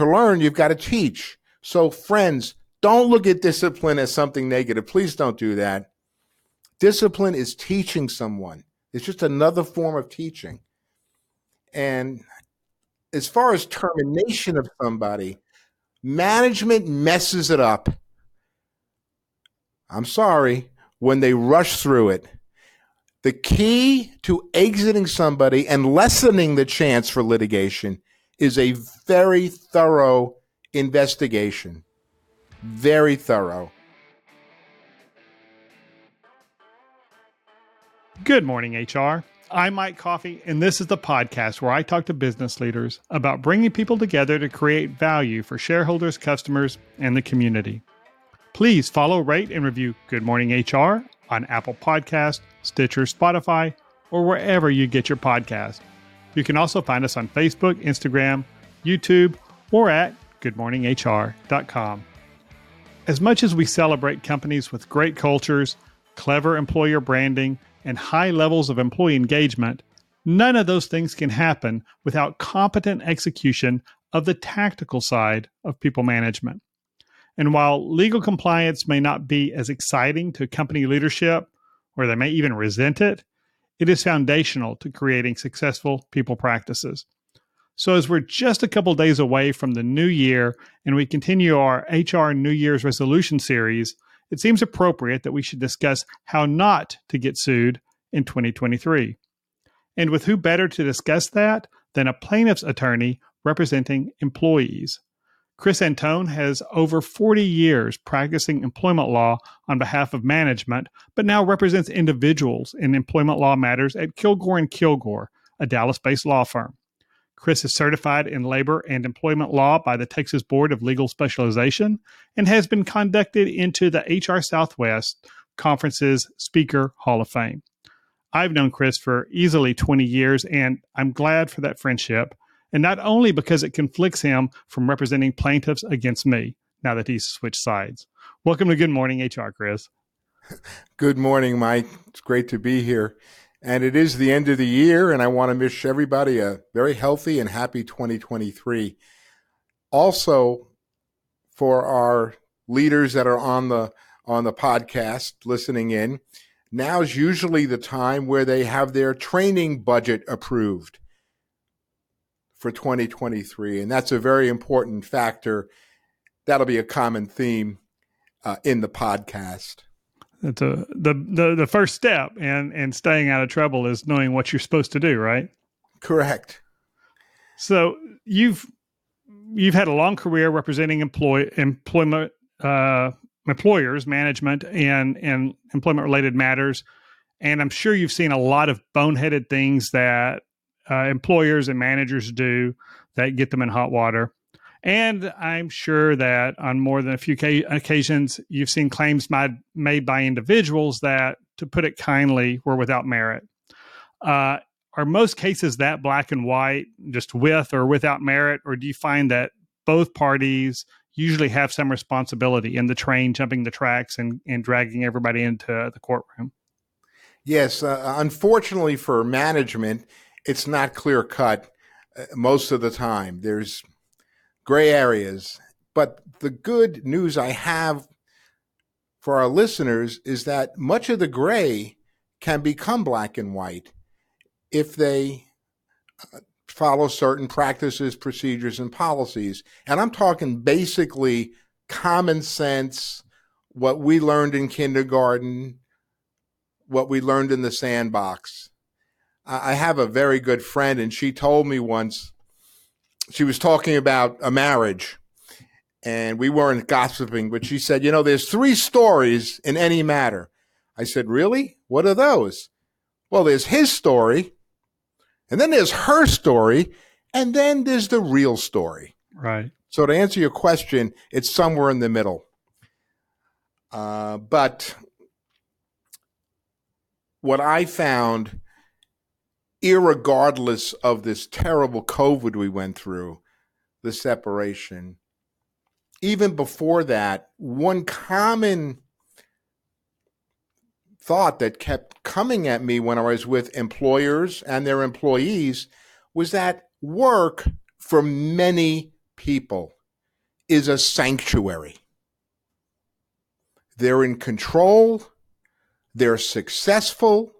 to learn, you've got to teach. So, friends, don't look at discipline as something negative. Please don't do that. Discipline is teaching someone, it's just another form of teaching. And as far as termination of somebody, management messes it up. I'm sorry, when they rush through it. The key to exiting somebody and lessening the chance for litigation is a very thorough investigation. Very thorough. Good morning, HR. I'm Mike Coffey, and this is the podcast where I talk to business leaders about bringing people together to create value for shareholders, customers, and the community. Please follow, rate, and review Good Morning HR on Apple Podcast, Stitcher, Spotify, or wherever you get your podcast. You can also find us on Facebook, Instagram, YouTube, or at goodmorninghr.com. As much as we celebrate companies with great cultures, clever employer branding, and high levels of employee engagement, none of those things can happen without competent execution of the tactical side of people management. And while legal compliance may not be as exciting to company leadership, or they may even resent it, it is foundational to creating successful people practices. So, as we're just a couple days away from the new year and we continue our HR New Year's resolution series, it seems appropriate that we should discuss how not to get sued in 2023. And with who better to discuss that than a plaintiff's attorney representing employees? Chris Antone has over 40 years practicing employment law on behalf of management, but now represents individuals in employment law matters at Kilgore and Kilgore, a Dallas-based law firm. Chris is certified in labor and employment law by the Texas Board of Legal Specialization and has been conducted into the HR Southwest Conference's Speaker Hall of Fame. I've known Chris for easily 20 years, and I'm glad for that friendship. And not only because it conflicts him from representing plaintiffs against me now that he's switched sides. Welcome to Good Morning HR, Chris. Good morning, Mike. It's great to be here. And it is the end of the year, and I want to wish everybody a very healthy and happy 2023. Also, for our leaders that are on the on the podcast listening in, now's usually the time where they have their training budget approved for 2023, and that's a very important factor. That'll be a common theme uh, in the podcast. That's a the, the the first step in in staying out of trouble is knowing what you're supposed to do, right? Correct. So you've you've had a long career representing employ employment uh, employers, management, and and employment related matters, and I'm sure you've seen a lot of boneheaded things that uh, employers and managers do that get them in hot water. And I'm sure that on more than a few occasions, you've seen claims made, made by individuals that, to put it kindly, were without merit. Uh, are most cases that black and white, just with or without merit, or do you find that both parties usually have some responsibility in the train jumping the tracks and, and dragging everybody into the courtroom? Yes, uh, unfortunately for management, it's not clear cut uh, most of the time. There's gray areas. But the good news I have for our listeners is that much of the gray can become black and white if they uh, follow certain practices, procedures, and policies. And I'm talking basically common sense, what we learned in kindergarten, what we learned in the sandbox. I have a very good friend, and she told me once she was talking about a marriage and we weren't gossiping, but she said, you know, there's three stories in any matter. I said, really? What are those? Well, there's his story, and then there's her story, and then there's the real story. Right. So to answer your question, it's somewhere in the middle. Uh, but what I found irregardless of this terrible COVID we went through, the separation, even before that, one common thought that kept coming at me when I was with employers and their employees was that work for many people is a sanctuary. They're in control, they're successful,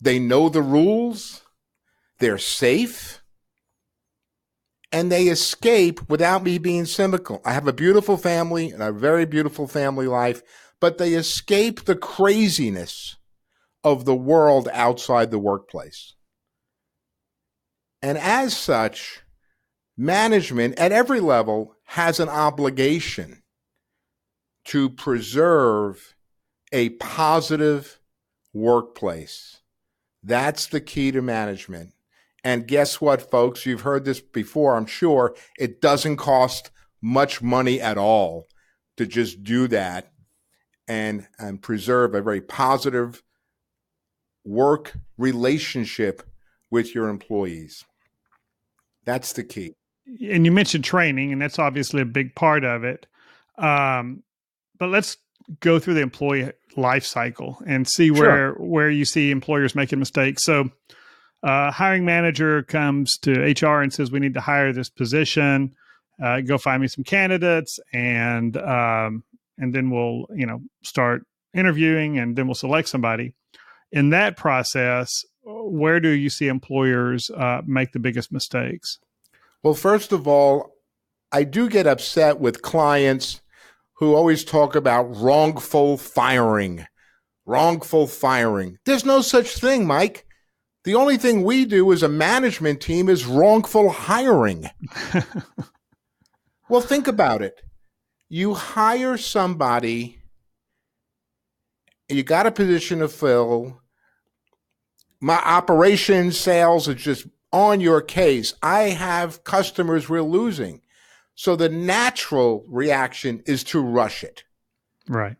they know the rules, they're safe, and they escape without me being cynical. I have a beautiful family and a very beautiful family life, but they escape the craziness of the world outside the workplace. And as such, management at every level has an obligation to preserve a positive workplace. That's the key to management. And guess what, folks? You've heard this before, I'm sure. It doesn't cost much money at all to just do that and, and preserve a very positive work relationship with your employees. That's the key. And you mentioned training, and that's obviously a big part of it. Um, but let's go through the employee life cycle and see where sure. where you see employers making mistakes. So, uh, hiring manager comes to HR and says, "We need to hire this position. Uh, go find me some candidates, and um, and then we'll you know start interviewing, and then we'll select somebody." In that process, where do you see employers uh, make the biggest mistakes? Well, first of all, I do get upset with clients who always talk about wrongful firing. Wrongful firing. There's no such thing, Mike. The only thing we do as a management team is wrongful hiring. well, think about it. You hire somebody, you got a position to fill. My operations, sales are just on your case. I have customers we're losing. So the natural reaction is to rush it. Right.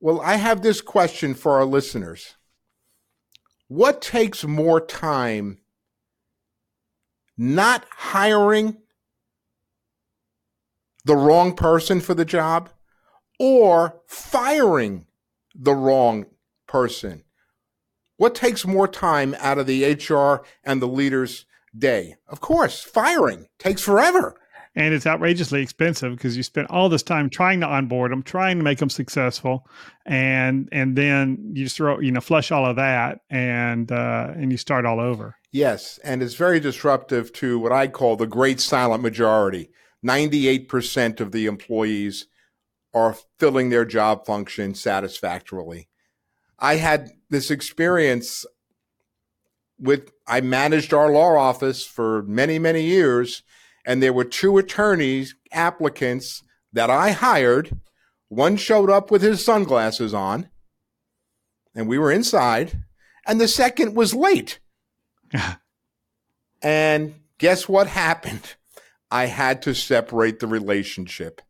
Well, I have this question for our listeners. What takes more time? Not hiring the wrong person for the job or firing the wrong person? What takes more time out of the HR and the leader's day? Of course, firing takes forever and it's outrageously expensive because you spend all this time trying to onboard them, trying to make them successful, and and then you just throw you know flush all of that and uh, and you start all over. Yes, and it's very disruptive to what I call the great silent majority. Ninety-eight percent of the employees are filling their job function satisfactorily. I had this experience with I managed our law office for many many years and there were two attorneys applicants that I hired. One showed up with his sunglasses on, and we were inside, and the second was late. and guess what happened? I had to separate the relationship.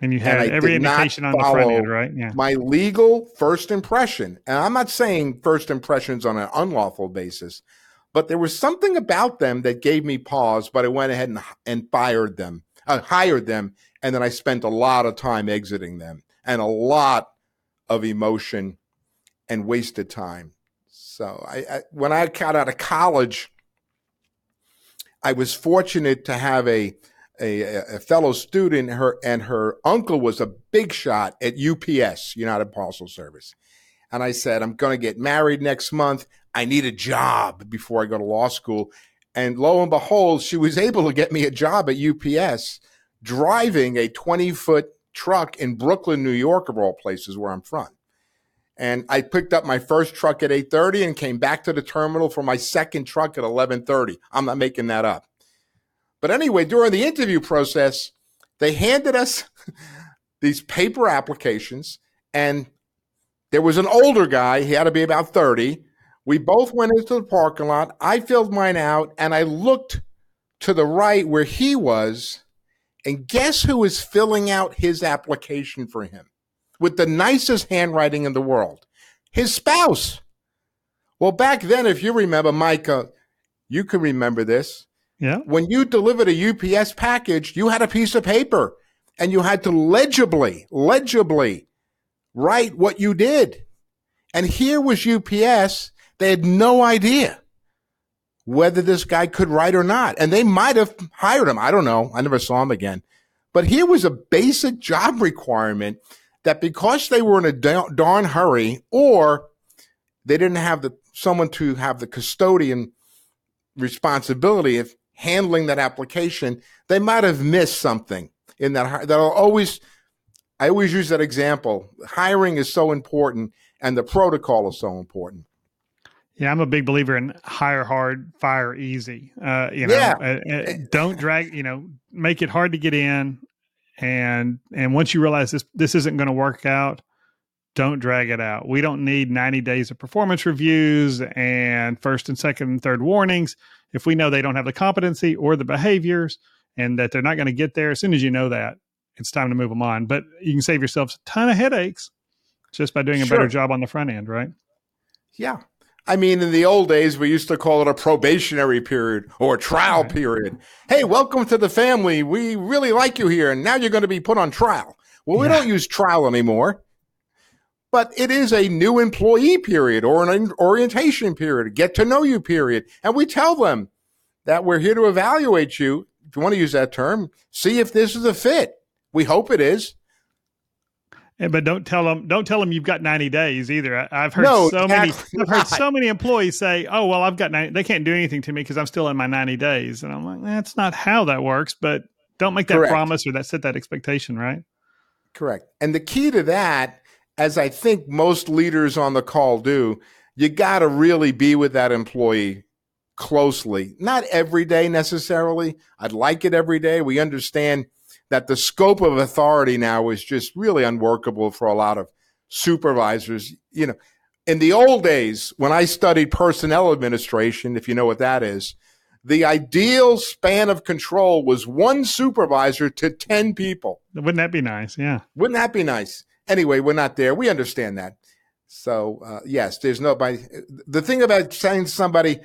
And you had and every indication on the front end, right? Yeah. My legal first impression. And I'm not saying first impressions on an unlawful basis but there was something about them that gave me pause. But I went ahead and, and fired them, uh, hired them, and then I spent a lot of time exiting them and a lot of emotion and wasted time. So I, I when I got out of college, I was fortunate to have a a, a, fellow student her and her uncle was a big shot at UPS, United Parcel Service. And I said, I'm going to get married next month. I need a job before I go to law school. And lo and behold, she was able to get me a job at UPS driving a 20 foot truck in Brooklyn, New York, of all places where I'm from. And I picked up my first truck at 8:30 and came back to the terminal for my second truck at 11:30. I'm not making that up. But anyway, during the interview process, they handed us these paper applications and there was an older guy, he had to be about 30, we both went into the parking lot. I filled mine out and I looked to the right where he was. And guess who was filling out his application for him with the nicest handwriting in the world? His spouse. Well, back then, if you remember, Micah, you can remember this. Yeah. When you delivered a UPS package, you had a piece of paper and you had to legibly, legibly write what you did. And here was UPS they had no idea whether this guy could write or not. And they might have hired him. I don't know. I never saw him again. But here was a basic job requirement that because they were in a darn hurry or they didn't have the someone to have the custodian responsibility of handling that application, they might have missed something in that. That'll always, I always use that example. Hiring is so important and the protocol is so important. Yeah, I'm a big believer in hire hard, fire easy. Uh, you know, yeah. uh, uh, don't drag. You know, make it hard to get in, and and once you realize this this isn't going to work out, don't drag it out. We don't need 90 days of performance reviews and first and second and third warnings if we know they don't have the competency or the behaviors and that they're not going to get there. As soon as you know that, it's time to move them on. But you can save yourselves a ton of headaches just by doing a sure. better job on the front end, right? Yeah. I mean, in the old days, we used to call it a probationary period or a trial right. period. Hey, welcome to the family. We really like you here, and now you're going to be put on trial. Well, we don't use trial anymore, but it is a new employee period or an orientation period, get to know you period. And we tell them that we're here to evaluate you. If you want to use that term, see if this is a fit. We hope it is. And, but don't tell them don't tell them you've got 90 days either. I, have heard no, so many I've heard so many employees say, "Oh, well, I've got 90, they can't do anything to me because I'm still in my 90 days." And I'm like, "That's not how that works." But don't make that Correct. promise or that set that expectation, right? Correct. And the key to that, as I think most leaders on the call do, you got to really be with that employee closely. Not every day necessarily. I'd like it every day. We understand that the scope of authority now is just really unworkable for a lot of supervisors. You know, in the old days, when I studied personnel administration, if you know what that is, the ideal span of control was one supervisor to 10 people. Wouldn't that be nice? Yeah. Wouldn't that be nice? Anyway, we're not there. We understand that. So, uh, yes, there's nobody. The thing about saying to somebody,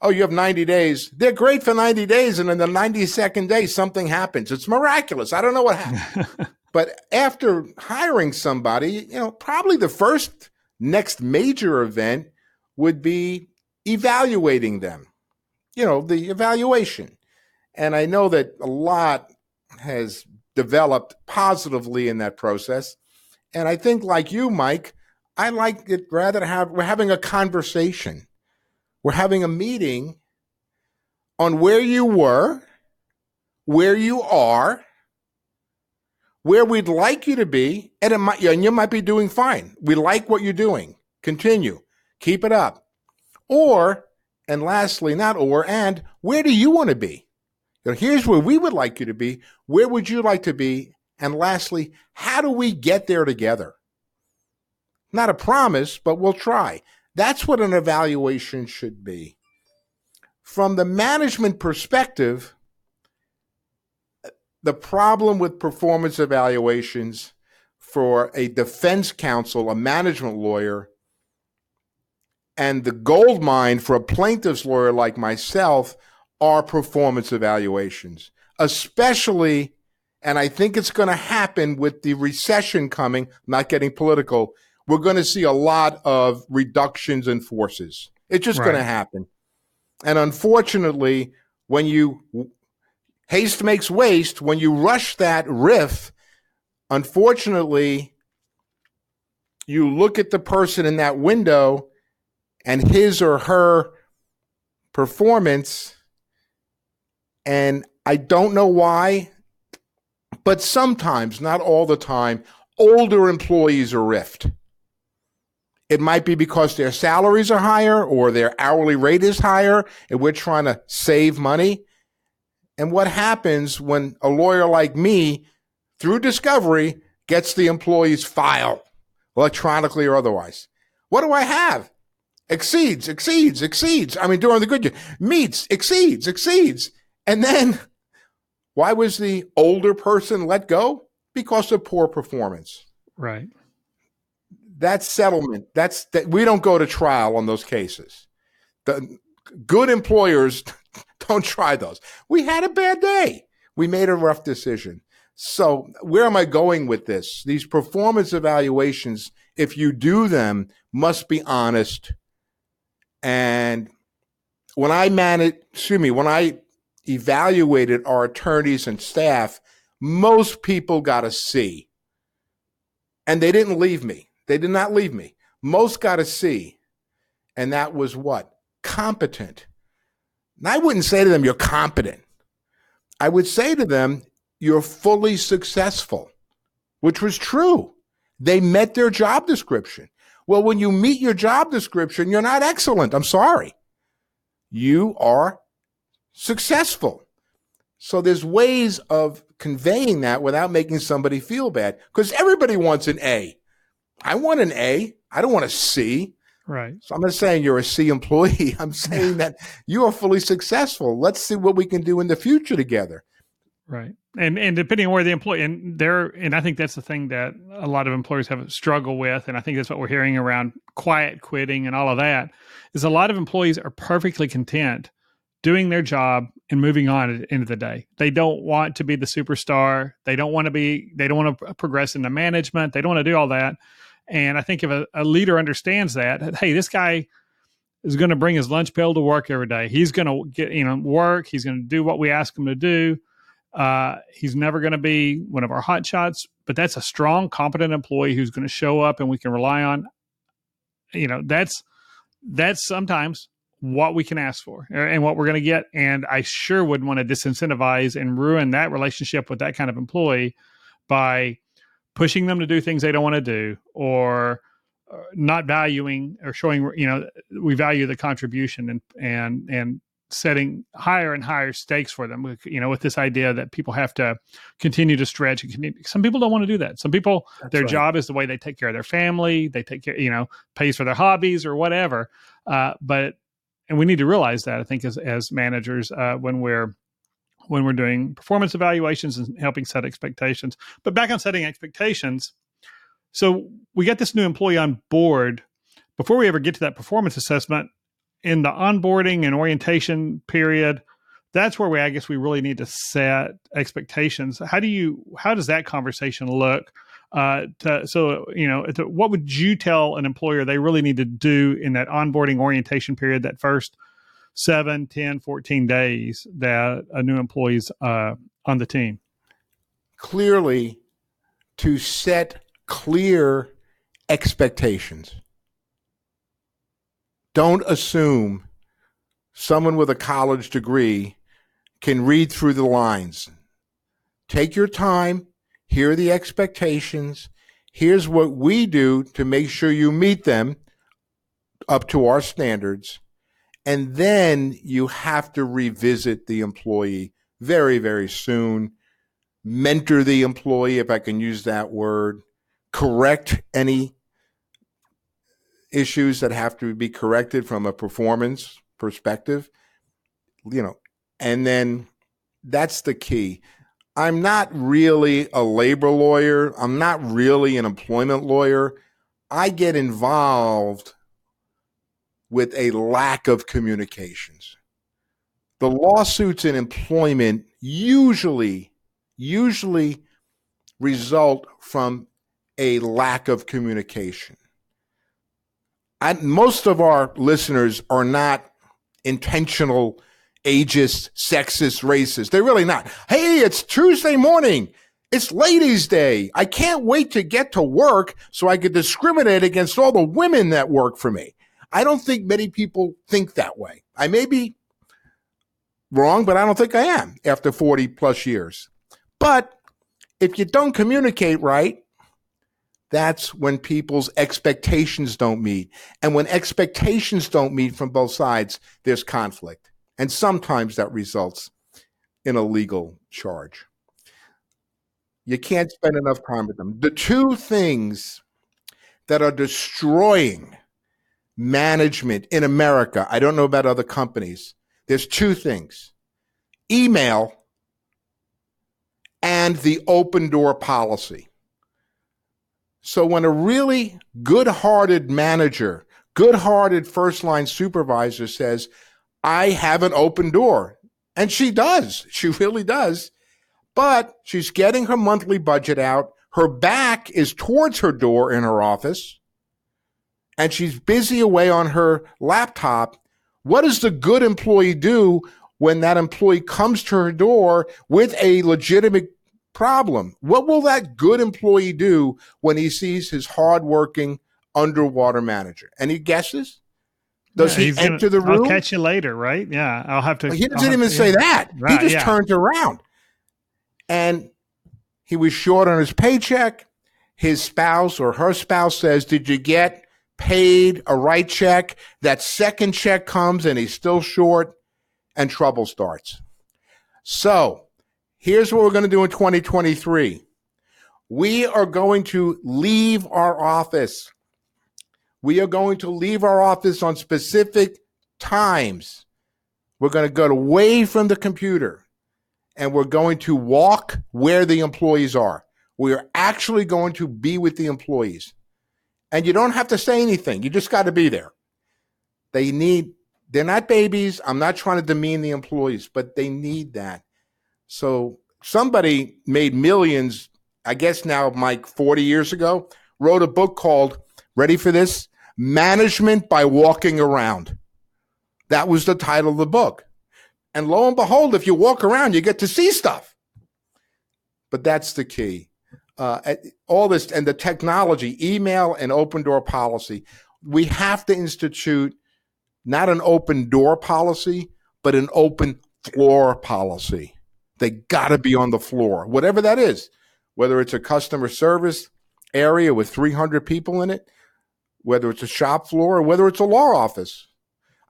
oh, you have 90 days. They're great for 90 days. And in the 92nd day, something happens. It's miraculous. I don't know what happened. but after hiring somebody, you know, probably the first next major event would be evaluating them, you know, the evaluation. And I know that a lot has developed positively in that process. And I think, like you, Mike, I like it rather to have, we're having a conversation we're having a meeting on where you were, where you are, where we'd like you to be, and, it might, and you might be doing fine. We like what you're doing. Continue. Keep it up. Or, and lastly, not or, and where do you want to be? You know, here's where we would like you to be. Where would you like to be? And lastly, how do we get there together? Not a promise, but we'll try. That's what an evaluation should be. From the management perspective, the problem with performance evaluations for a defense counsel, a management lawyer, and the gold mine for a plaintiff's lawyer like myself are performance evaluations, especially, and I think it's going to happen with the recession coming, not getting political, we're going to see a lot of reductions in forces. It's just right. going to happen. And unfortunately, when you haste makes waste, when you rush that RIF, unfortunately, you look at the person in that window and his or her performance, and I don't know why, but sometimes, not all the time, older employees are riffed. It might be because their salaries are higher or their hourly rate is higher and we're trying to save money. And what happens when a lawyer like me, through discovery, gets the employee's file electronically or otherwise? What do I have? Exceeds, exceeds, exceeds. I mean, during the good year, meets, exceeds, exceeds. And then why was the older person let go? Because of poor performance. Right that's settlement. That's that we don't go to trial on those cases. The good employers don't try those. We had a bad day. We made a rough decision. So where am I going with this? These performance evaluations, if you do them, must be honest and when I managed, excuse me, when I evaluated our attorneys and staff, most people got a C. And they didn't leave me. They did not leave me. Most got a C. And that was what? Competent. And I wouldn't say to them, you're competent. I would say to them, you're fully successful, which was true. They met their job description. Well, when you meet your job description, you're not excellent. I'm sorry. You are successful. So there's ways of conveying that without making somebody feel bad because everybody wants an A. I want an A. I don't want a C. Right. So I'm not saying you're a C employee. I'm saying that you are fully successful. Let's see what we can do in the future together. Right. And and depending on where the employee and there and I think that's the thing that a lot of employers have a struggle with and I think that's what we're hearing around quiet quitting and all of that is a lot of employees are perfectly content doing their job and moving on at the end of the day. They don't want to be the superstar. They don't want to be they don't want to progress into management. They don't want to do all that. And I think if a, a leader understands that, hey, this guy is going to bring his lunch pail to work every day. He's going to get, you know, work. He's going to do what we ask him to do. Uh, he's never going to be one of our hot shots, but that's a strong, competent employee who's going to show up and we can rely on. You know, that's that's sometimes what we can ask for and what we're going to get. And I sure wouldn't want to disincentivize and ruin that relationship with that kind of employee by pushing them to do things they don't want to do or uh, not valuing or showing you know we value the contribution and and and setting higher and higher stakes for them you know with this idea that people have to continue to stretch and continue. some people don't want to do that some people That's their right. job is the way they take care of their family they take care you know pays for their hobbies or whatever uh, but and we need to realize that i think as as managers uh, when we're when we're doing performance evaluations and helping set expectations. But back on setting expectations, so we get this new employee on board. Before we ever get to that performance assessment, in the onboarding and orientation period, that's where we I guess we really need to set expectations. How do you how does that conversation look? Uh, to, so you know, to, what would you tell an employer they really need to do in that onboarding orientation period, that first 7, 10, 14 days that a new employee's uh, on the team? Clearly, to set clear expectations. Don't assume someone with a college degree can read through the lines. Take your time, hear the expectations. Here's what we do to make sure you meet them up to our standards and then you have to revisit the employee very, very soon, mentor the employee, if I can use that word, correct any issues that have to be corrected from a performance perspective, you know, and then that's the key. I'm not really a labor lawyer. I'm not really an employment lawyer. I get involved with a lack of communications. The lawsuits in employment usually, usually result from a lack of communication. I, most of our listeners are not intentional ageist, sexist, racist. They're really not. Hey, it's Tuesday morning. It's ladies' day. I can't wait to get to work so I could discriminate against all the women that work for me. I don't think many people think that way. I may be wrong, but I don't think I am after 40 plus years. But if you don't communicate right, that's when people's expectations don't meet. And when expectations don't meet from both sides, there's conflict. And sometimes that results in a legal charge. You can't spend enough time with them. The two things that are destroying management in America, I don't know about other companies, there's two things. Email and the open door policy. So when a really good hearted manager, good hearted first line supervisor says, I have an open door, and she does, she really does, but she's getting her monthly budget out. Her back is towards her door in her office and she's busy away on her laptop, What does the good employee do when that employee comes to her door with a legitimate problem? What will that good employee do when he sees his hardworking underwater manager? Any guesses? Does Yeah, he enter gonna- the room? I'll catch you later, right? Yeah, I'll have to. He I'll doesn't have even to- say yeah. that. Right, he just yeah. turns around. And he was short on his paycheck. His spouse or her spouse says, Did you get paid a right check? That second check comes and he's still short, and trouble starts. So here's what we're going to do in 2023 we are going to leave our office. We are going to leave our office on specific times. We're going to go away from the computer and we're going to walk where the employees are. We are actually going to be with the employees. And you don't have to say anything. You just got to be there. They need, they're not babies. I'm not trying to demean the employees, but they need that. So somebody made millions, I guess now, Mike, 40 years ago, wrote a book called, ready for this? Management by Walking Around. That was the title of the book. And lo and behold, if you walk around, you get to see stuff. But that's the key. Uh, all this and the technology, email and open door policy. We have to institute not an open door policy, but an open floor policy. They got to be on the floor, whatever that is, whether it's a customer service area with 300 people in it, whether it's a shop floor, or whether it's a law office.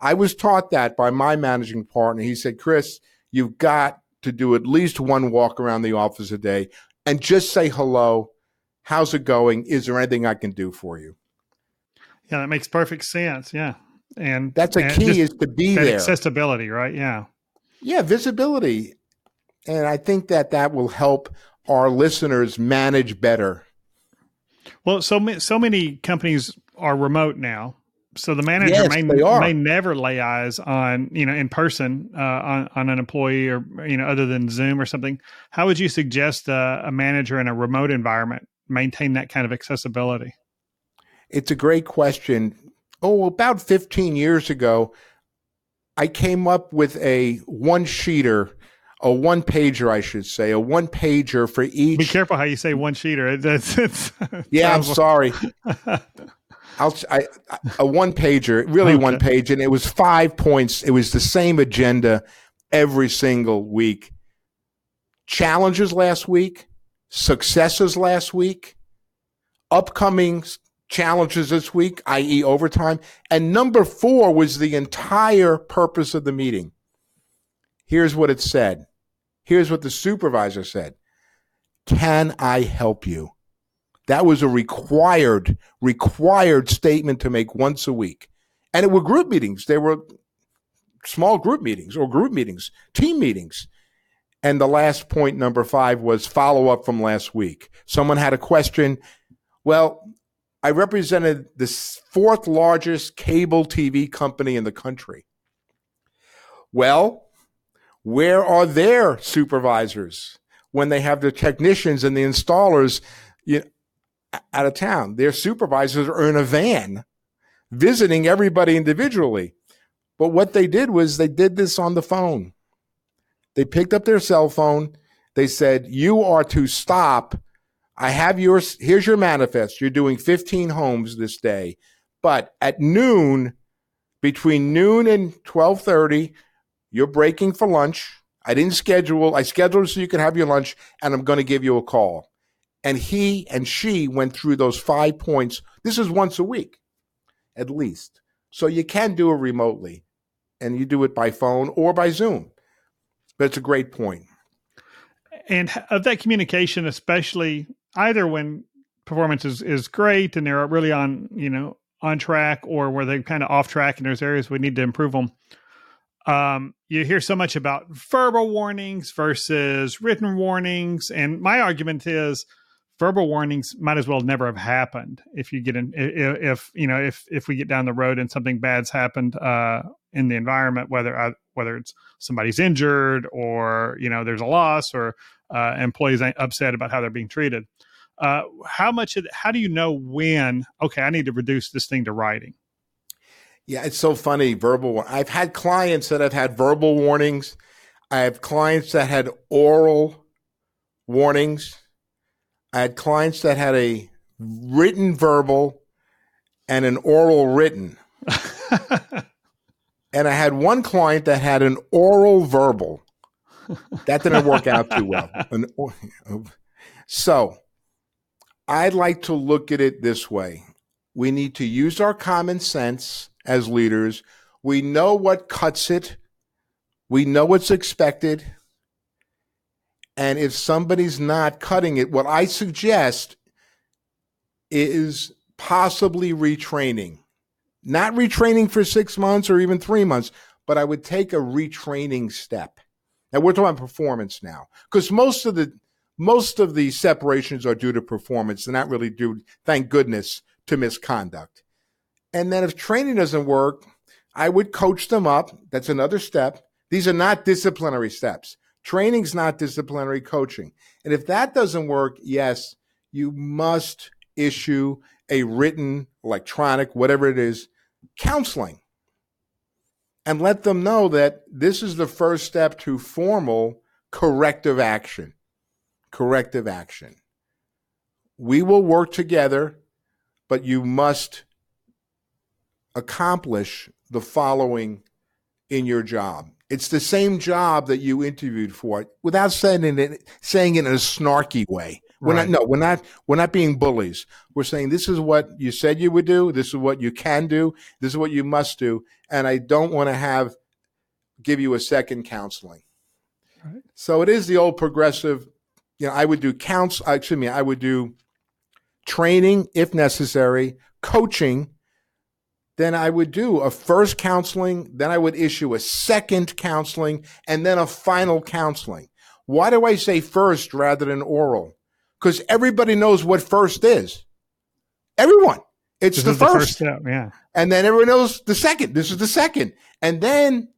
I was taught that by my managing partner. He said, Chris, you've got to do at least one walk around the office a day and just say hello. How's it going? Is there anything I can do for you? Yeah, that makes perfect sense. Yeah, and That's a and key is to be there. accessibility, right? Yeah. Yeah, visibility. And I think that that will help our listeners manage better. Well, so so many companies are remote now, so the manager Yes, may may never lay eyes on you know in person uh, on on an employee or you know other than Zoom or something. How would you suggest uh, a manager in a remote environment maintain that kind of accessibility? It's a great question. Oh, about 15 years ago, I came up with a one sheeter, a one pager, I should say, a one pager for each. Be careful how you say one sheeter. It's, it's, Yeah, I'm sorry. I'll, I, a one pager, really one page, and it was five points. It was the same agenda every single week. Challenges last week, successes last week, upcoming challenges this week, i.e., overtime. And number four was the entire purpose of the meeting. Here's what it said. Here's what the supervisor said Can I help you? That was a required, required statement to make once a week. And it were group meetings. They were small group meetings or group meetings, team meetings. And the last point, number five, was follow up from last week. Someone had a question. Well, I represented the fourth largest cable TV company in the country. Well, where are their supervisors when they have the technicians and the installers you out of town? Their supervisors are in a van visiting everybody individually. But what they did was they did this on the phone. They picked up their cell phone. They said, You are to stop. I have yours. Here's your manifest. You're doing 15 homes this day. But at noon, between noon and 1230, you're breaking for lunch. I didn't schedule. I scheduled so you could have your lunch, and I'm going to give you a call. And he and she went through those five points. This is once a week, at least. So you can do it remotely, and you do it by phone or by Zoom. But it's a great point. and of that communication, especially either when performance is, is great and they're really on you know on track, or where they're kind of off track and there's areas we need to improve them. Um, you hear so much about verbal warnings versus written warnings, and my argument is verbal warnings might as well never have happened if you get in if, you know if if we get down the road and something bad's happened uh, in the environment, whether uh, whether it's somebody's injured or you know there's a loss or uh, employees upset about how they're being treated. Uh, how much? Of, how do you know when? Okay, I need to reduce this thing to writing. Yeah, it's so funny. Verbal. I've had clients that have had verbal warnings. I have clients that had oral warnings. I had clients that had a written verbal and an oral written. and I had one client that had an oral verbal. That didn't work out too well. so I'd like to look at it this way we need to use our common sense as leaders. We know what cuts it, we know what's expected. And if somebody's not cutting it, what I suggest is possibly retraining. Not retraining for six months or even three months, but I would take a retraining step. Now we're talking performance now, because most of the most of the separations are due to performance. They're not really due, thank goodness, to misconduct. And then if training doesn't work, I would coach them up. That's another step. These are not disciplinary steps. Training's not disciplinary coaching. And if that doesn't work, yes, you must issue a written, electronic, whatever it is, counseling. And let them know that this is the first step to formal corrective action. Corrective action. We will work together but you must accomplish the following in your job. It's the same job that you interviewed for without saying it, saying it in a snarky way. We're right. not, no, we're not, we're not being bullies. We're saying this is what you said you would do. This is what you can do. This is what you must do. And I don't want to have, give you a second counseling. Right. So it is the old progressive, you know, I would do counts, excuse me, I would do training if necessary, coaching, then I would do a first counseling, then I would issue a second counseling, and then a final counseling. Why do I say first rather than oral? Because everybody knows what first is. Everyone. It's the first. the first. step, yeah. And then everyone knows the second. This is the second. And then,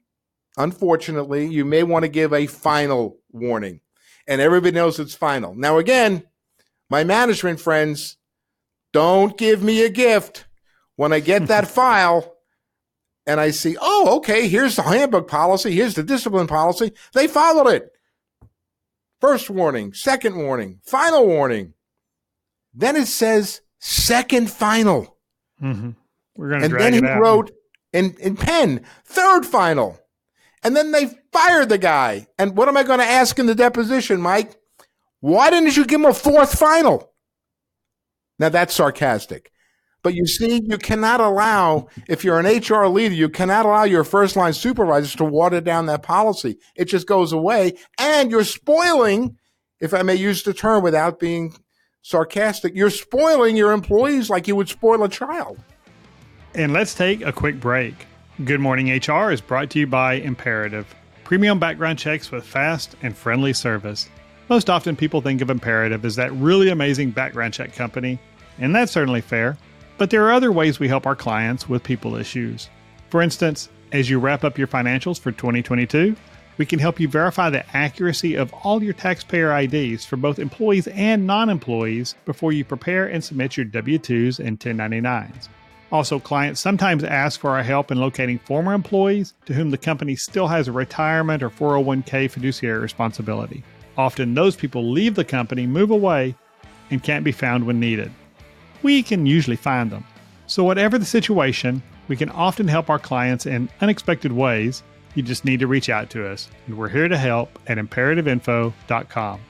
unfortunately, you may want to give a final warning. And everybody knows it's final. Now, again, my management friends, don't give me a gift. When I get that file and I see, oh, okay, here's the handbook policy, here's the discipline policy, they followed it. First warning, second warning, final warning. Then it says second final. Mm-hmm. We're going to And then he wrote in, in pen, third final. And then they fired the guy. And what am I going to ask in the deposition, Mike? Why didn't you give him a fourth final? Now that's sarcastic. But you see, you cannot allow, if you're an HR leader, you cannot allow your first line supervisors to water down that policy. It just goes away. And you're spoiling, if I may use the term without being sarcastic, you're spoiling your employees like you would spoil a child. And let's take a quick break. Good Morning HR is brought to you by Imperative, premium background checks with fast and friendly service. Most often, people think of Imperative as that really amazing background check company and that's certainly fair. But there are other ways we help our clients with people issues. For instance, as you wrap up your financials for 2022, we can help you verify the accuracy of all your taxpayer IDs for both employees and non employees before you prepare and submit your W 2s and 1099s. Also, clients sometimes ask for our help in locating former employees to whom the company still has a retirement or 401k fiduciary responsibility. Often, those people leave the company, move away, and can't be found when needed we can usually find them. So, whatever the situation, we can often help our clients in unexpected ways. You just need to reach out to us, and we're here to help at imperativeinfo.com.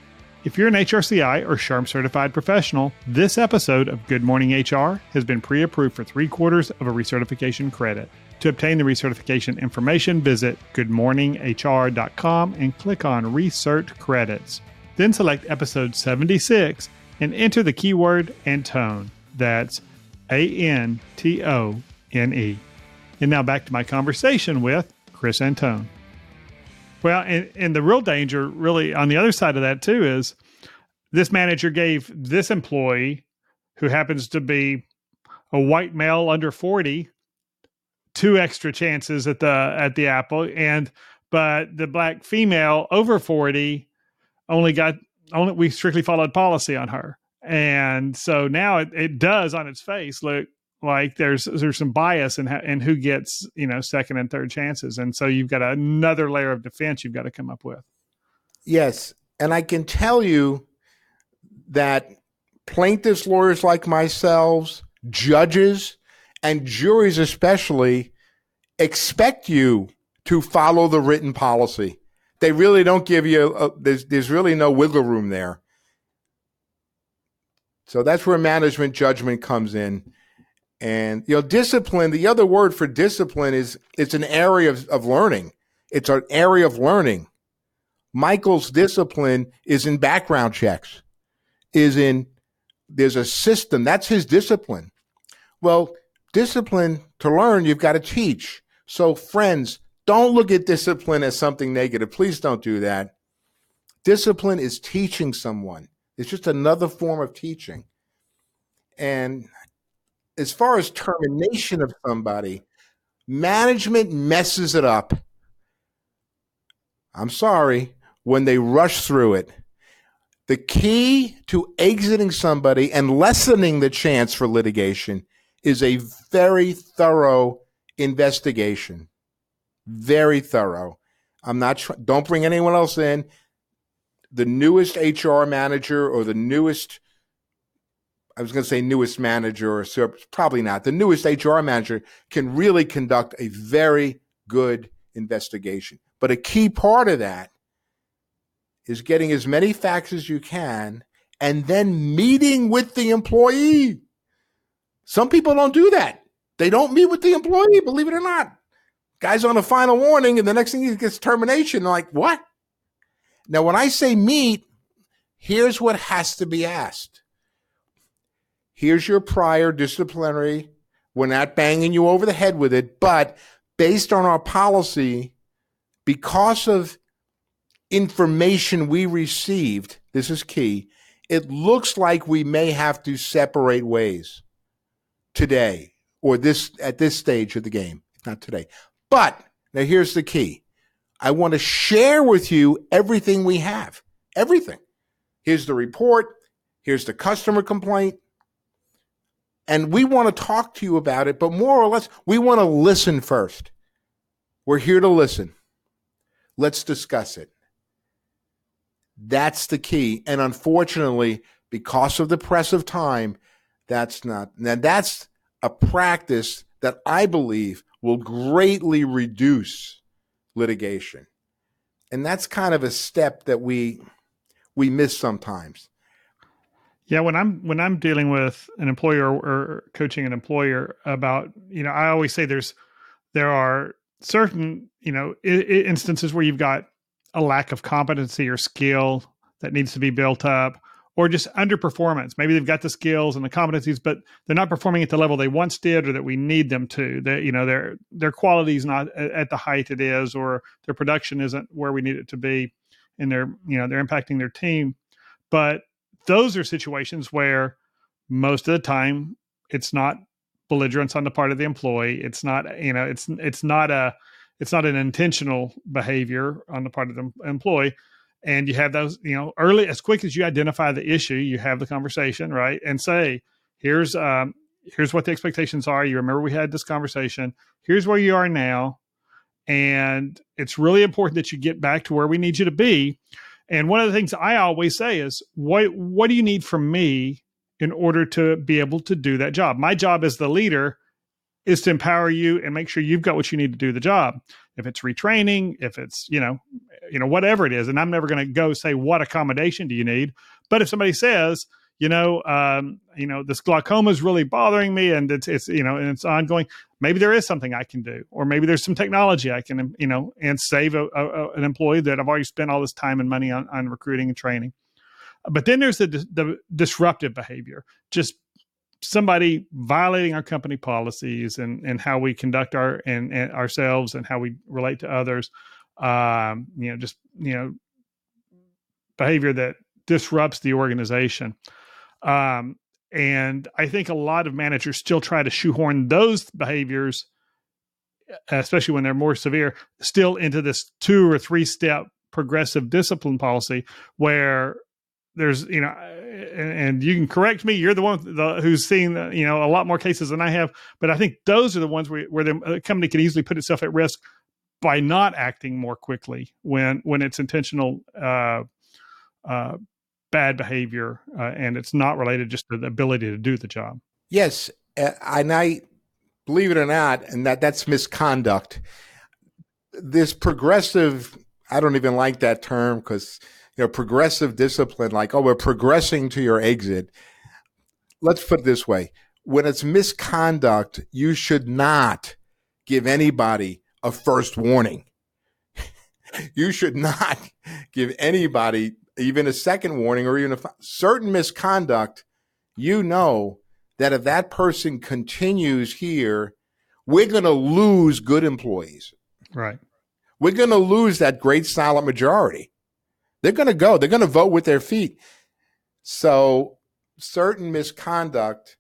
If you're an HRCI or SHRM certified professional, this episode of Good Morning HR has been pre approved for three quarters of a recertification credit. To obtain the recertification information, visit goodmorninghr.com and click on Recert Credits. Then select episode 76 and enter the keyword Antone. That's A N T O N E. And now back to my conversation with Chris Antone. Well, and, and the real danger, really, on the other side of that, too, is this manager gave this employee, who happens to be a white male under 40, two extra chances at the at the apple and but the black female over 40 only got only we strictly followed policy on her and so now it, it does on its face look like there's there's some bias in in who gets you know second and third chances, and so you've got another layer of defense you've got to come up with. Yes, and I can tell you that plaintiffs lawyers like myself, judges, and juries especially expect you to follow the written policy. They really don't give you a, there's there's really no wiggle room there. So that's where management judgment comes in. And you know, discipline, the other word for discipline is it's an area of, of learning. It's an area of learning. Michael's discipline is in background checks, is in there's a system. That's his discipline. Well, discipline to learn, you've got to teach. So, friends, don't look at discipline as something negative. Please don't do that. Discipline is teaching someone, it's just another form of teaching. And as far as termination of somebody, management messes it up. I'm sorry, when they rush through it. The key to exiting somebody and lessening the chance for litigation is a very thorough investigation. Very thorough. I'm not tr- don't bring anyone else in. The newest HR manager or the newest I was going to say newest manager or probably not. The newest HR manager can really conduct a very good investigation. But a key part of that is getting as many facts as you can and then meeting with the employee. Some people don't do that. They don't meet with the employee, believe it or not. Guy's on a final warning, and the next thing he gets termination. They're like, what? Now, when I say meet, here's what has to be asked here's your prior disciplinary. We're not banging you over the head with it, but based on our policy, because of information we received, this is key, it looks like we may have to separate ways today or this at this stage of the game. Not today. But now here's the key. I want to share with you everything we have. Everything. Here's the report. Here's the customer complaint and we want to talk to you about it, but more or less, we want to listen first. We're here to listen. Let's discuss it. That's the key. And unfortunately, because of the press of time, that's not. Now, that's a practice that I believe will greatly reduce litigation. And that's kind of a step that we we miss sometimes. Yeah, when I'm when I'm dealing with an employer or coaching an employer about, you know, I always say there's there are certain, you know, I- instances where you've got a lack of competency or skill that needs to be built up or just underperformance. Maybe they've got the skills and the competencies, but they're not performing at the level they once did or that we need them to. That you know, their their quality is not at the height it is, or their production isn't where we need it to be, and they're you know they're impacting their team. But those are situations where most of the time it's not belligerence on the part of the employee. It's not, you know, it's it's not a it's not an intentional behavior on the part of the employee. And you have those, you know, early as quick as you identify the issue, you have the conversation, right? And say, here's um here's what the expectations are. You remember we had this conversation. Here's where you are now. And it's really important that you get back to where we need you to be and one of the things I always say is, what what do you need from me in order to be able to do that job? My job as the leader is to empower you and make sure you've got what you need to do the job. If it's retraining, if it's, you know, you know, whatever it is. And I'm never going to go say what accommodation do you need. But if somebody says, you know, um, you know, this glaucoma is really bothering me, and it's, it's, you know, and it's ongoing. Maybe there is something I can do, or maybe there's some technology I can, you know, and save a, a, an employee that I've already spent all this time and money on, on recruiting and training. But then there's the, the disruptive behavior, just somebody violating our company policies and and how we conduct our and, and ourselves and how we relate to others. Um, you know, just you know, behavior that disrupts the organization. Um, and I think a lot of managers still try to shoehorn those behaviors, especially when they're more severe, still into this two or three step progressive discipline policy where there's you know and, you can correct me. You're the one the, who's seen you know a lot more cases than i have. But i think those are the ones where, where the company can easily put itself at risk by not acting more quickly when when it's intentional uh, uh, bad behavior uh, and it's not related just to the ability to do the job. Yes uh, and i believe it or not and that that's misconduct. This progressive i don't even like that term because you know, progressive discipline, like, oh, we're progressing to your exit. Let's put it this way. When it's misconduct, you should not give anybody a first warning. you should not give anybody even a second warning or even a certain misconduct. You know that if that person continues here, we're going to lose good employees. Right. We're going to lose that great silent majority. They're going to go. They're going to vote with their feet. So certain misconduct,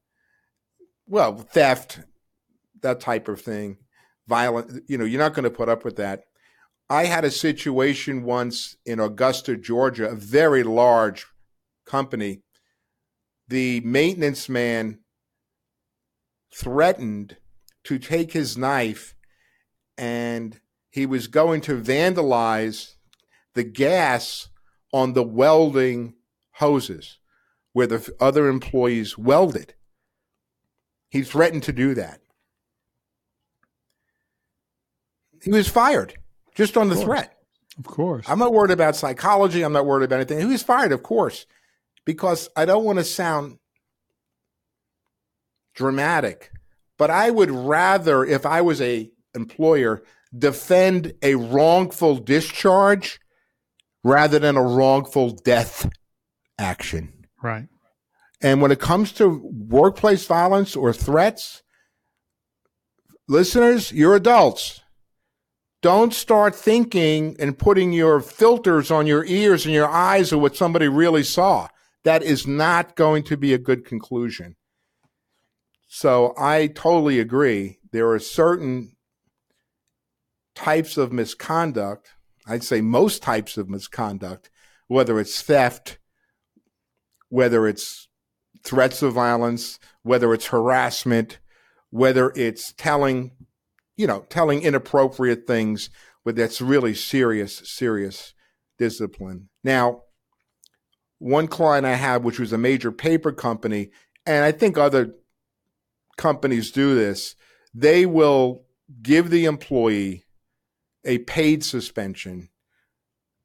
well, theft, that type of thing, violent, you know, you're not going to put up with that. I had a situation once in Augusta, Georgia, a very large company. The maintenance man threatened to take his knife and he was going to vandalize the gas on the welding hoses where the other employees welded. He threatened to do that. He was fired just on the threat. Of course. I'm not worried about psychology. I'm not worried about anything. He was fired, of course, because I don't want to sound dramatic, but I would rather, if I was a employer, defend a wrongful discharge rather than a wrongful death action. Right. And when it comes to workplace violence or threats, listeners, you're adults. Don't start thinking and putting your filters on your ears and your eyes of what somebody really saw. That is not going to be a good conclusion. So I totally agree. There are certain types of misconduct I'd say most types of misconduct, whether it's theft, whether it's threats of violence, whether it's harassment, whether it's telling, you know, telling inappropriate things, but that's really serious, serious discipline. Now, one client I had, which was a major paper company, and I think other companies do this, they will give the employee a paid suspension,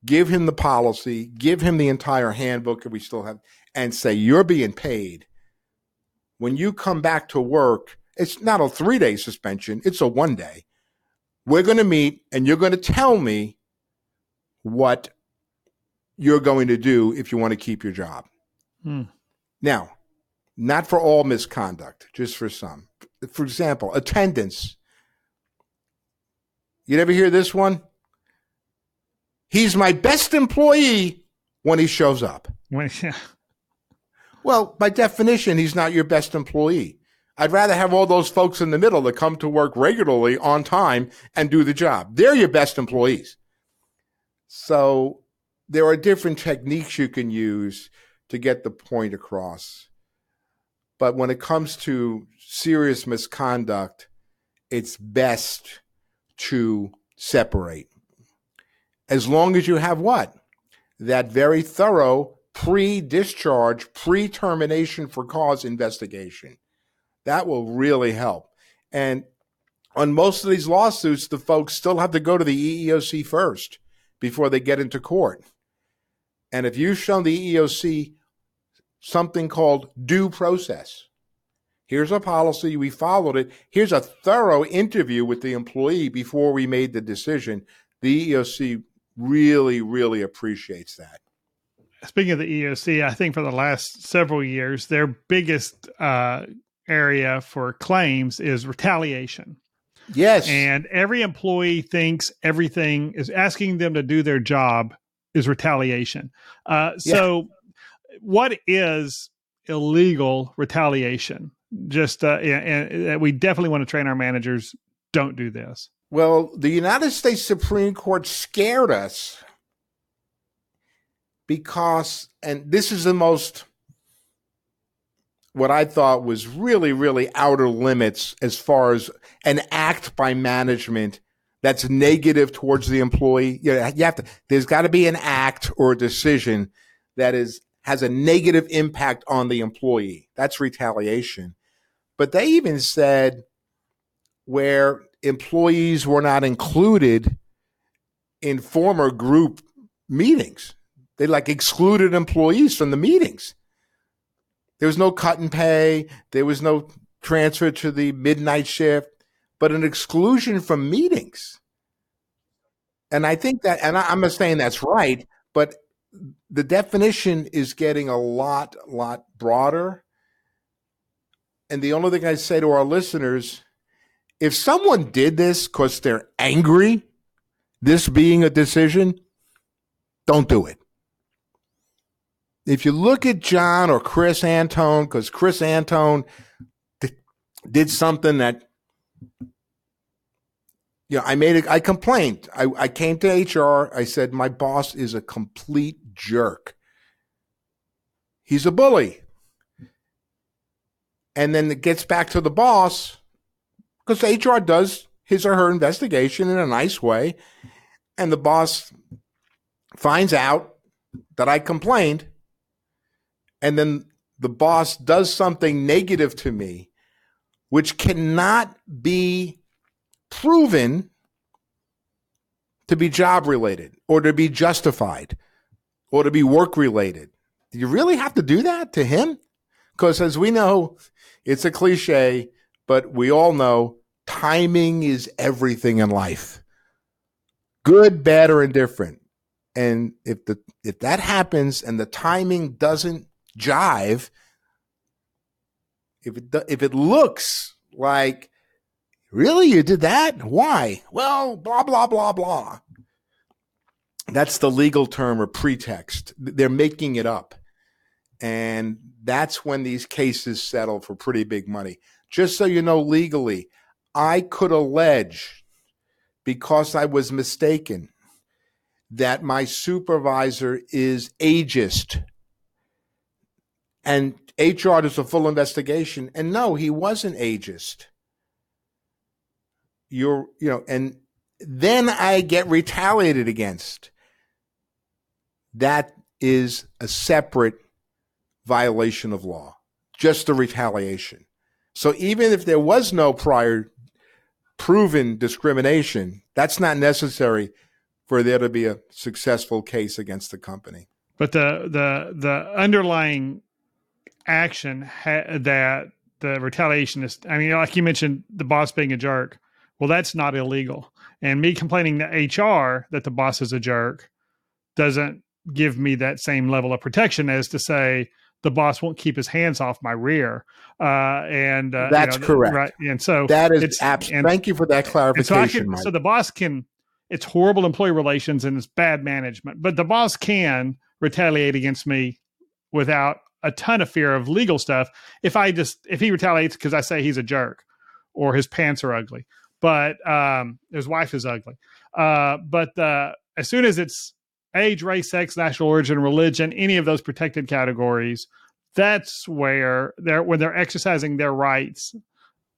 give him the policy, give him the entire handbook that we still have, and say, You're being paid. When you come back to work, it's not a three day suspension, it's a one day. We're going to meet and you're going to tell me what you're going to do if you want to keep your job. Hmm. Now, not for all misconduct, just for some. For example, attendance. You ever hear this one? He's my best employee when he shows up. When, yeah. Well, by definition, he's not your best employee. I'd rather have all those folks in the middle that come to work regularly on time and do the job. They're your best employees. So there are different techniques you can use to get the point across. But when it comes to serious misconduct, it's best to separate. As long as you have what? That very thorough pre discharge, pre termination for cause investigation. That will really help. And on most of these lawsuits, the folks still have to go to the EEOC first before they get into court. And if you've shown the EEOC something called due process, Here's a policy. We followed it. Here's a thorough interview with the employee before we made the decision. The EEOC really, really appreciates that. Speaking of the EEOC, I think for the last several years, their biggest uh, area for claims is retaliation. Yes. And every employee thinks everything is asking them to do their job is retaliation. Uh, so, yeah. what is illegal retaliation? Just uh, and, and we definitely want to train our managers. Don't do this. Well, the United States Supreme Court scared us because, and this is the most, what I thought was really, really outer limits as far as an act by management that's negative towards the employee. You, you have to, there's got to be an act or a decision that is, has a negative impact on the employee. That's retaliation. But they even said where employees were not included in former group meetings. They like excluded employees from the meetings. There was no cut and pay. There was no transfer to the midnight shift, but an exclusion from meetings. And I think that, and I'm not saying that's right, but the definition is getting a lot, lot broader. And the only thing I say to our listeners, if someone did this because they're angry, this being a decision, don't do it. If you look at John or Chris Antone, because Chris Antone did something that, you know, I made it, I complained. I, I came to HR. I said, my boss is a complete jerk. He's a bully. And then it gets back to the boss because HR does his or her investigation in a nice way. And the boss finds out that I complained, and then the boss does something negative to me, which cannot be proven to be job related or to be justified or to be work related. Do you really have to do that to him? Because as we know, it's a cliche, but we all know timing is everything in life. Good, bad, or indifferent. And if the if that happens and the timing doesn't jive, if it if it looks like really you did that, why? Well, blah blah blah blah. That's the legal term or pretext. They're making it up. And that's when these cases settle for pretty big money. Just so you know legally, I could allege because I was mistaken that my supervisor is ageist and HR does a full investigation. And no, he wasn't ageist. You're, you know, and then I get retaliated against. That is a separate violation of law, just the retaliation. So even if there was no prior proven discrimination, that's not necessary for there to be a successful case against the company. But the the the underlying action ha- that the retaliation is, I mean, like you mentioned, the boss being a jerk. Well, that's not illegal. And me complaining to HR that the boss is a jerk doesn't give me that same level of protection as to say the boss won't keep his hands off my rear. Uh, and uh, that's you know, correct. Right. And so that is absolutely. Thank you for that clarification. So, can, so the boss can it's horrible employee relations and it's bad management. But the boss can retaliate against me without a ton of fear of legal stuff if I just if he retaliates because I say he's a jerk or his pants are ugly. But um, his wife is ugly. Uh, but uh, as soon as it's age, race, sex, national origin, religion, any of those protected categories, that's where they're when they're exercising their rights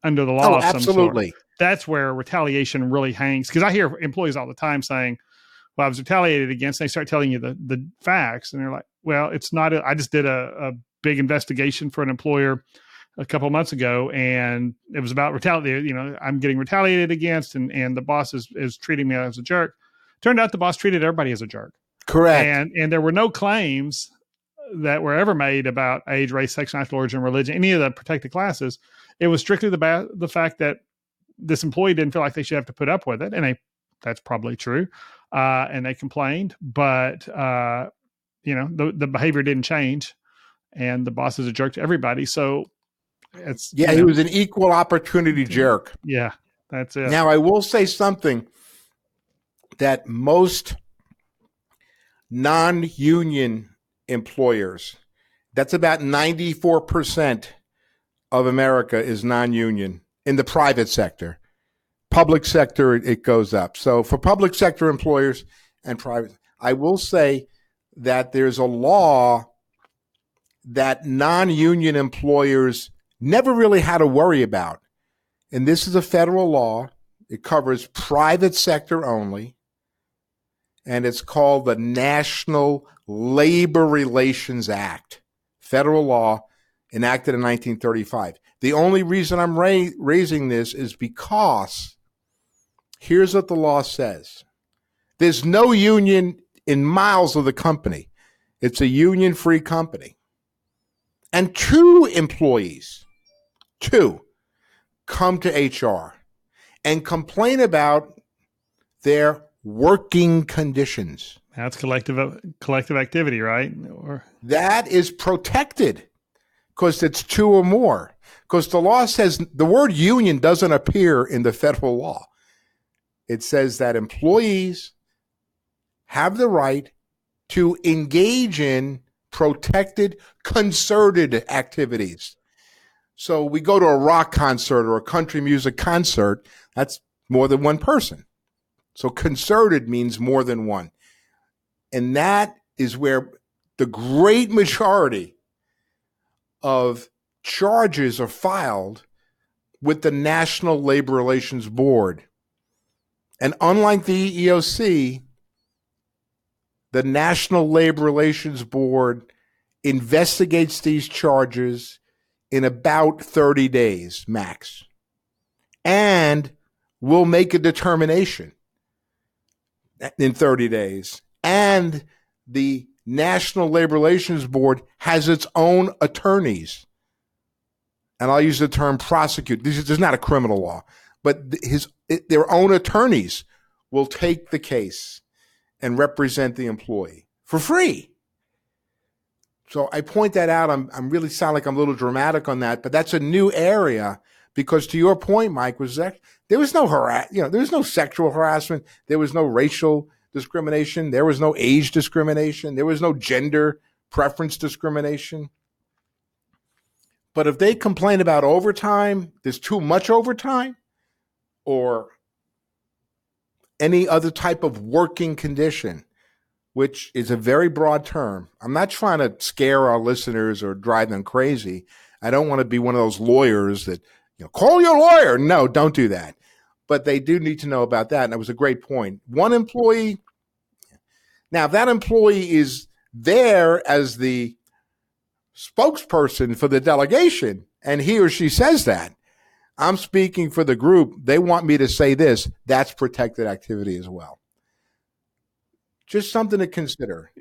under the law. Oh, absolutely that's where retaliation really hangs. Because I hear employees all the time saying, "Well, I was retaliated against." And they start telling you the the facts, and they're like, "Well, it's not. A, I just did a, a big investigation for an employer." a couple months ago and it was about retaliate you know i'm getting retaliated against and and the boss is is treating me as a jerk turned out the boss treated everybody as a jerk correct and and there were no claims that were ever made about age race sex national origin religion any of the protected classes it was strictly the ba- the fact that this employee didn't feel like they should have to put up with it, and they that's probably true. Uh, and they complained, but uh, you know the the behavior didn't change, and the boss is a jerk to everybody. So it's yeah, he know, was an equal opportunity jerk. Yeah, that's it. Now I will say something that most non-union employers that's about 94% of America is non-union in the private sector. Public sector, it goes up. So for public sector employers and private, I will say that there's a law that non union employers never really had to worry about. And this is a federal law, it covers private sector only, and it's called the National Labor Relations Act, federal law enacted in 1935. The only reason I'm ra- raising this is because here's what the law says there's no union in miles of the company, it's a union free company. And two employees, two, come to HR and complain about their working conditions. That's collective collective activity, right? Or that is protected because it's two or more. Because the law says the word union doesn't appear in the federal law. It says that employees have the right to engage in protected, concerted activities. So we go to a rock concert or a country music concert, that's more than one person. So concerted means more than one. And that is where the great majority of charges are filed with the National Labor Relations Board. And unlike the EEOC, the National Labor Relations Board investigates these charges in about 30 days max and will make a determination in 30 days. And the National Labor Relations Board has its own attorneys. And I'll use the term prosecute. This is not a criminal law, but his their own attorneys will take the case and represent the employee for free. So I point that out. I'm I'm really sound like I'm a little dramatic on that, but that's a new area because to your point, Mike, was that there was no harass, you know, there was no sexual harassment, there was no racial discrimination, there was no age discrimination, there was no gender preference discrimination. But if they complain about overtime, there's too much overtime, or any other type of working condition, which is a very broad term. I'm not trying to scare our listeners or drive them crazy. I don't want to be one of those lawyers that, you know, call your lawyer. No, don't do that. But they do need to know about that. And it was a great point. One employee, now, if that employee is there as the spokesperson for the delegation and he or she says that, I'm speaking for the group. They want me to say this. That's protected activity as well. Just something to consider.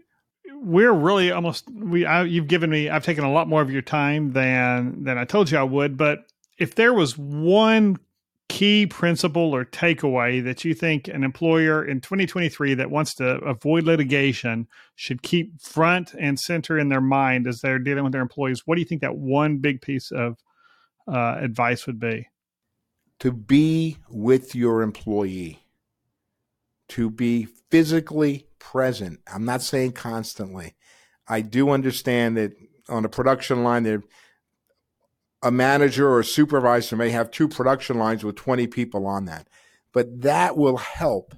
We're really almost we. I, you've given me. I've taken a lot more of your time than than I told you I would. But if there was one key principle or takeaway that you think an employer in 2023 that wants to avoid litigation should keep front and center in their mind as they're dealing with their employees, what do you think that one big piece of uh, advice would be? To be with your employee, to be physically present. I'm not saying constantly. I do understand that on a production line, there a manager or a supervisor may have two production lines with 20 people on that, but that will help.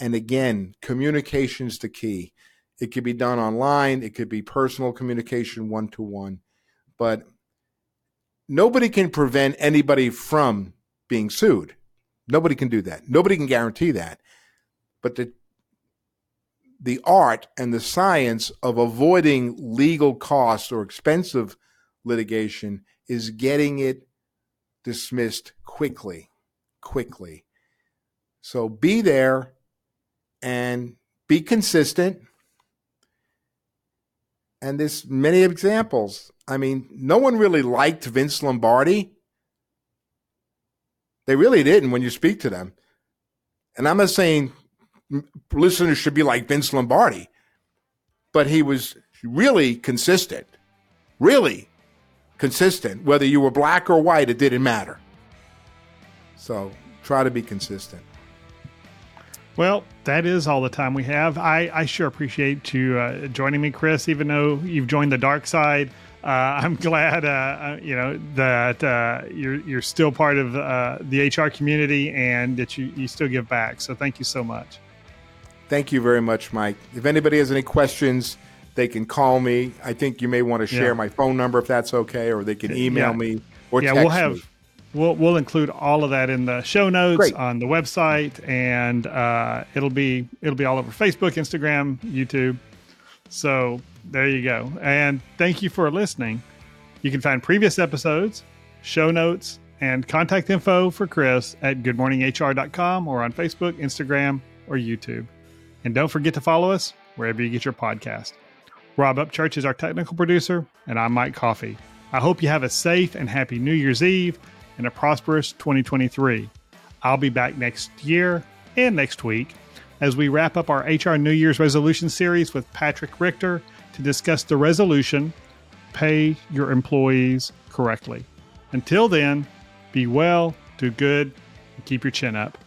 And again, communication's the key. It could be done online, it could be personal communication one to one, but nobody can prevent anybody from being sued. Nobody can do that. Nobody can guarantee that. But the the art and the science of avoiding legal costs or expensive litigation is getting it dismissed quickly, quickly. So be there and be consistent. And there's many examples. I mean, no one really liked Vince Lombardi. They really didn't when you speak to them. And I'm not saying listeners should be like Vince Lombardi, but he was really consistent, really consistent. Whether you were black or white, it didn't matter. So try to be consistent. Well, that is all the time we have. I, I sure appreciate you uh, joining me, Chris. Even though you've joined the dark side, uh, I'm glad uh, uh you know that uh, you're you're still part of uh, the HR community and that you, you still give back. So thank you so much. Thank you very much, Mike. If anybody has any questions, they can call me. I think you may want to share Yeah. my phone number if that's okay, or they can email Yeah. me or yeah, we'll have me. we'll we'll include all of that in the show notes Great. on the website, and uh, it'll be it'll be all over Facebook, Instagram, YouTube. So there you go. And thank you for listening. You can find previous episodes, show notes, and contact info for Chris at goodmorninghr.com or on Facebook, Instagram, or YouTube. And don't forget to follow us wherever you get your podcast. Rob Upchurch is our technical producer, and I'm Mike Coffey. I hope you have a safe and happy New Year's Eve and a prosperous 2023. I'll be back next year and next week as we wrap up our HR New Year's resolution series with Patrick Richter to discuss the resolution pay your employees correctly. Until then, be well, do good, and keep your chin up.